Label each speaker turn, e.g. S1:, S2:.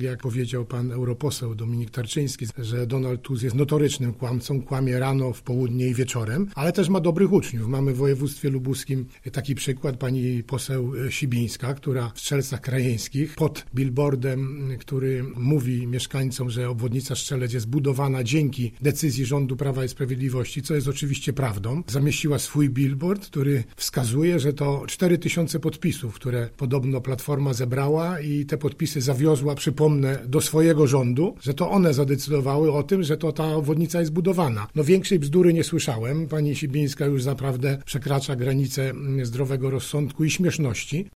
S1: Jak powiedział pan europoseł Dominik Tarczyński, że Donald Tusk jest notorycznym kłamcą, kłamie rano, w południe i wieczorem, ale też ma dobrych uczniów. Mamy w województwie lubuskim taki przykład pani poseł Sibińska, która w Strzelcach Krajeńskich pod billboardem, który mówi mieszkańcom, że obwodnica Strzelec jest budowana dzięki decyzji rządu Prawa i Sprawiedliwości, co jest oczywiście prawdą, zamieściła swój billboard, który wskazuje, że to 4 tysiące podpisów, które podobno Platforma zebrała i te podpisy zawiozła, przypomnę, do swojego rządu, że to one zadecydowały o tym, że to ta obwodnica jest budowana. No większej bzdury nie słyszałem. Pani Sibińska już naprawdę przekracza granice zdrowego rozsądku i śmieszności.